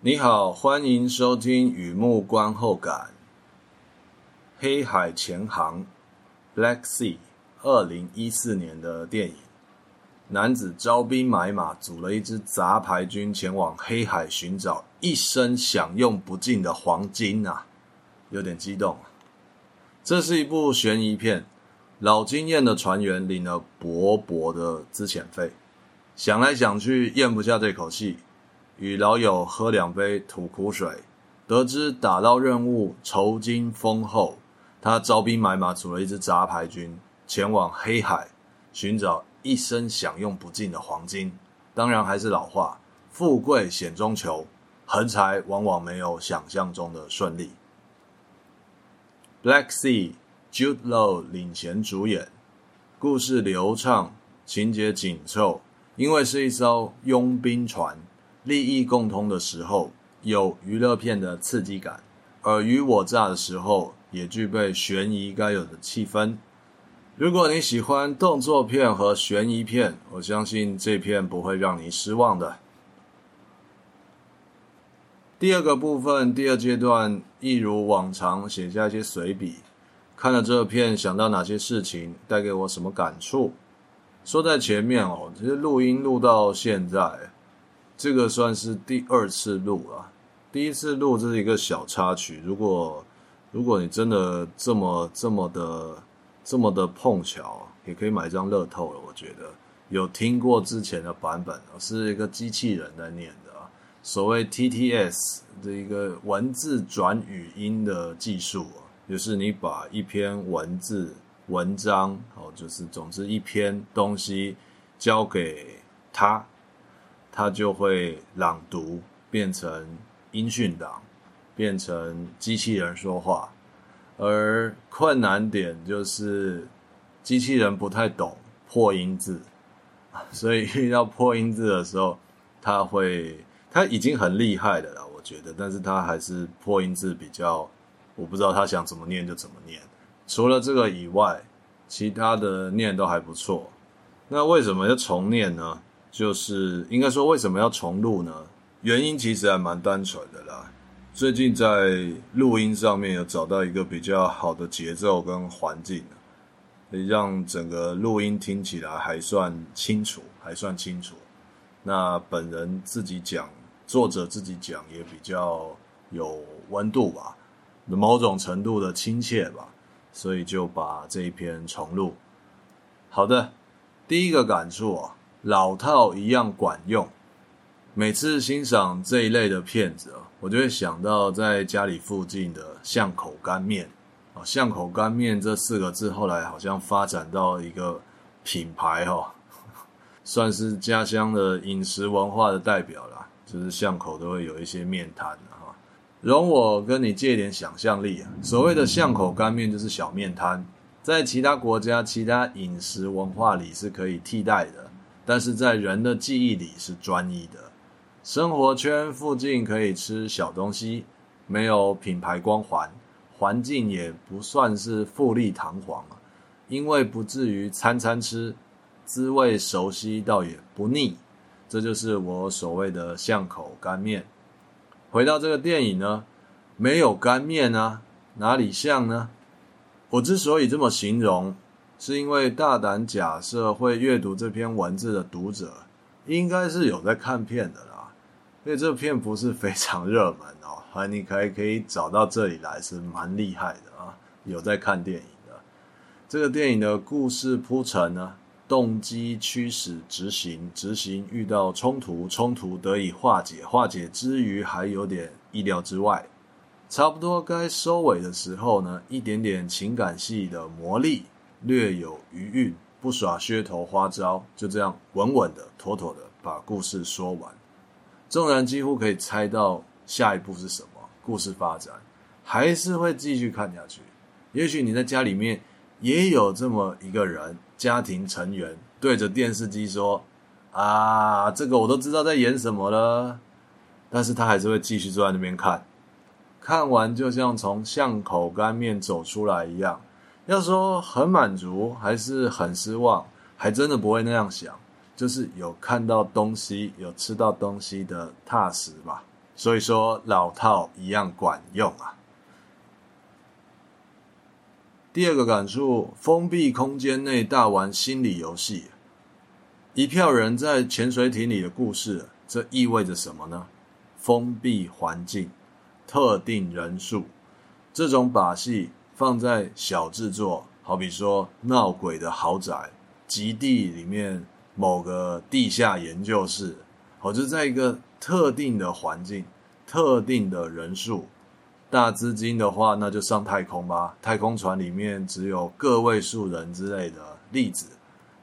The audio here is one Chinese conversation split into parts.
你好，欢迎收听雨幕观后感。黑海潜航 （Black Sea） 二零一四年的电影，男子招兵买马，组了一支杂牌军，前往黑海寻找一生享用不尽的黄金啊！有点激动。这是一部悬疑片，老经验的船员领了薄薄的资遣费，想来想去咽不下这口气。与老友喝两杯吐苦水，得知打捞任务酬金丰厚，他招兵买马组了一支杂牌军，前往黑海寻找一生享用不尽的黄金。当然还是老话，富贵险中求，横财往往没有想象中的顺利。Black Sea，Jude Law 领衔主演，故事流畅，情节紧凑，因为是一艘佣兵船。利益共通的时候，有娱乐片的刺激感；尔虞我诈的时候，也具备悬疑该有的气氛。如果你喜欢动作片和悬疑片，我相信这片不会让你失望的。第二个部分，第二阶段，一如往常写下一些随笔。看了这片，想到哪些事情，带给我什么感触？说在前面哦，其实录音录到现在。这个算是第二次录了，第一次录这是一个小插曲。如果如果你真的这么这么的这么的碰巧，也可以买一张乐透了。我觉得有听过之前的版本，是一个机器人在念的，所谓 TTS 的一个文字转语音的技术，就是你把一篇文字文章，哦，就是总之一篇东西交给他。它就会朗读，变成音讯档，变成机器人说话。而困难点就是机器人不太懂破音字，所以遇到破音字的时候，它会，它已经很厉害的了，我觉得，但是它还是破音字比较，我不知道它想怎么念就怎么念。除了这个以外，其他的念都还不错。那为什么要重念呢？就是应该说，为什么要重录呢？原因其实还蛮单纯的啦。最近在录音上面有找到一个比较好的节奏跟环境，可以让整个录音听起来还算清楚，还算清楚。那本人自己讲，作者自己讲也比较有温度吧，某种程度的亲切吧，所以就把这一篇重录。好的，第一个感触啊。老套一样管用。每次欣赏这一类的片子啊，我就会想到在家里附近的巷口干面。啊，巷口干面这四个字后来好像发展到一个品牌哦，算是家乡的饮食文化的代表啦。就是巷口都会有一些面摊哈。容我跟你借一点想象力啊。所谓的巷口干面就是小面摊，在其他国家、其他饮食文化里是可以替代的。但是在人的记忆里是专一的，生活圈附近可以吃小东西，没有品牌光环，环境也不算是富丽堂皇，因为不至于餐餐吃，滋味熟悉倒也不腻，这就是我所谓的巷口干面。回到这个电影呢，没有干面啊，哪里像呢？我之所以这么形容。是因为大胆假设会阅读这篇文字的读者，应该是有在看片的啦，因为这片不是非常热门哦，还你可以可以找到这里来是蛮厉害的啊，有在看电影的。这个电影的故事铺陈呢，动机驱使执行，执行遇到冲突，冲突得以化解，化解之余还有点意料之外，差不多该收尾的时候呢，一点点情感戏的魔力。略有余韵，不耍噱头花招，就这样稳稳的、妥妥的把故事说完。众人几乎可以猜到下一步是什么，故事发展还是会继续看下去。也许你在家里面也有这么一个人，家庭成员对着电视机说：“啊，这个我都知道在演什么了。”但是他还是会继续坐在那边看，看完就像从巷口干面走出来一样。要说很满足还是很失望，还真的不会那样想，就是有看到东西，有吃到东西的踏实吧。所以说老套一样管用啊。第二个感触，封闭空间内大玩心理游戏，一票人在潜水艇里的故事，这意味着什么呢？封闭环境，特定人数，这种把戏放在小制作，好比说闹鬼的豪宅、极地里面某个地下研究室，或者在一个特定的环境、特定的人数。大资金的话，那就上太空吧。太空船里面只有个位数人之类的例子，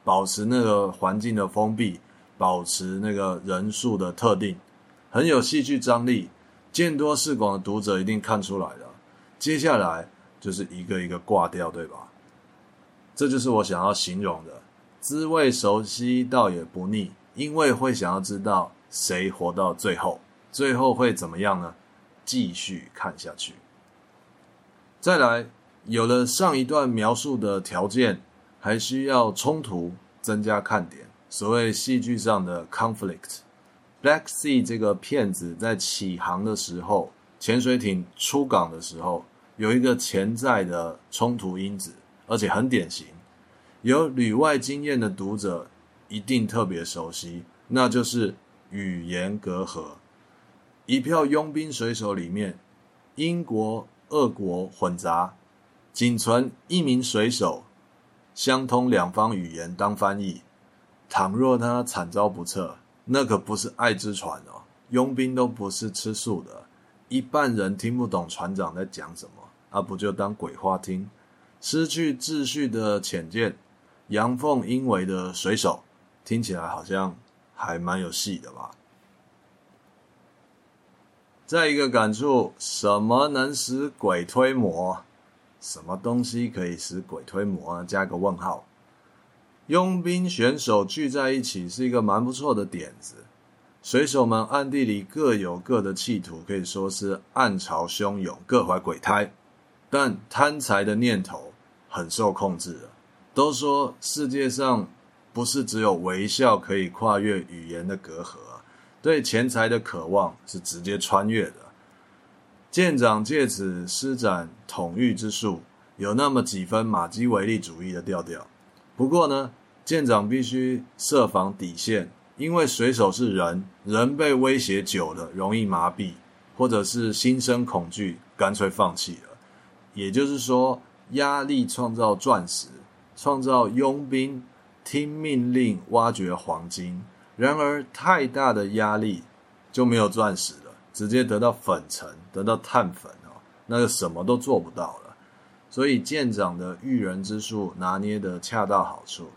保持那个环境的封闭，保持那个人数的特定，很有戏剧张力。见多识广的读者一定看出来了。接下来就是一个一个挂掉，对吧？这就是我想要形容的，滋味熟悉倒也不腻，因为会想要知道谁活到最后，最后会怎么样呢？继续看下去。再来，有了上一段描述的条件，还需要冲突增加看点。所谓戏剧上的 conflict。Black Sea 这个片子在起航的时候，潜水艇出港的时候，有一个潜在的冲突因子，而且很典型，有旅外经验的读者一定特别熟悉，那就是语言隔阂。一票佣兵水手里面，英国、俄国混杂，仅存一名水手，相通两方语言当翻译。倘若他惨遭不测，那可不是爱之船哦，佣兵都不是吃素的，一半人听不懂船长在讲什么，啊不就当鬼话听？失去秩序的浅见，阳奉阴违的水手，听起来好像还蛮有戏的吧？再一个感触，什么能使鬼推磨？什么东西可以使鬼推磨？加个问号。佣兵选手聚在一起是一个蛮不错的点子。水手们暗地里各有各的企图，可以说是暗潮汹涌，各怀鬼胎。但贪财的念头很受控制了。都说世界上不是只有微笑可以跨越语言的隔阂啊。对钱财的渴望是直接穿越的，舰长借此施展统御之术，有那么几分马基维利主义的调调。不过呢，舰长必须设防底线，因为水手是人，人被威胁久了容易麻痹，或者是心生恐惧，干脆放弃了。也就是说，压力创造钻石，创造佣兵听命令挖掘黄金。然而，太大的压力就没有钻石了，直接得到粉尘，得到碳粉哦，那就什么都做不到了。所以舰长的驭人之术拿捏得恰到好处。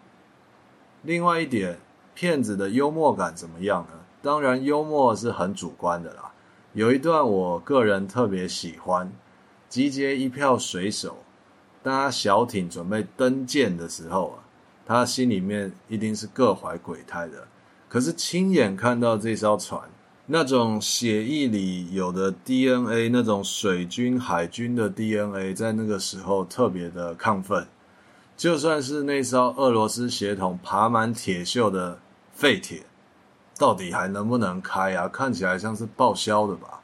另外一点，骗子的幽默感怎么样呢？当然，幽默是很主观的啦。有一段我个人特别喜欢，集结一票水手搭小艇准备登舰的时候啊，他心里面一定是各怀鬼胎的。可是亲眼看到这艘船，那种血液里有的 DNA，那种水军海军的 DNA，在那个时候特别的亢奋。就算是那艘俄罗斯血统爬满铁锈的废铁，到底还能不能开啊？看起来像是报销的吧？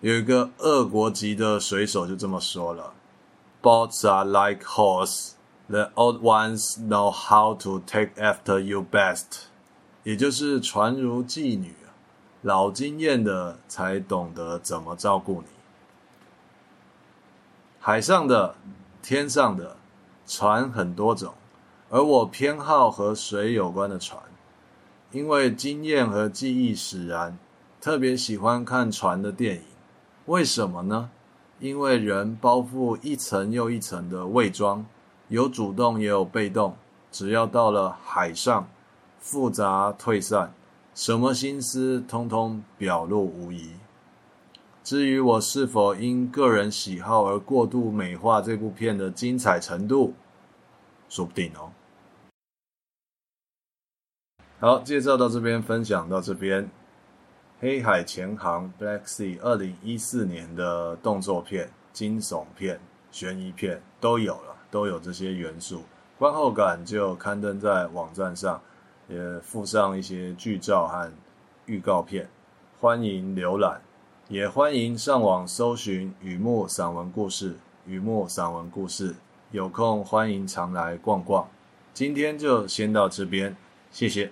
有一个俄国籍的水手就这么说了：“Boats are like horse. The old ones know how to take after you best.” 也就是船如妓女，老经验的才懂得怎么照顾你。海上的、天上的船很多种，而我偏好和水有关的船，因为经验和记忆使然，特别喜欢看船的电影。为什么呢？因为人包覆一层又一层的伪装，有主动也有被动，只要到了海上。复杂退散，什么心思通通表露无遗。至于我是否因个人喜好而过度美化这部片的精彩程度，说不定哦。好，介绍到这边，分享到这边，《黑海潜航》（Black Sea） 二零一四年的动作片、惊悚片、悬疑片都有了，都有这些元素。观后感就刊登在网站上。也附上一些剧照和预告片，欢迎浏览。也欢迎上网搜寻雨墨散文故事，雨墨散文故事，有空欢迎常来逛逛。今天就先到这边，谢谢。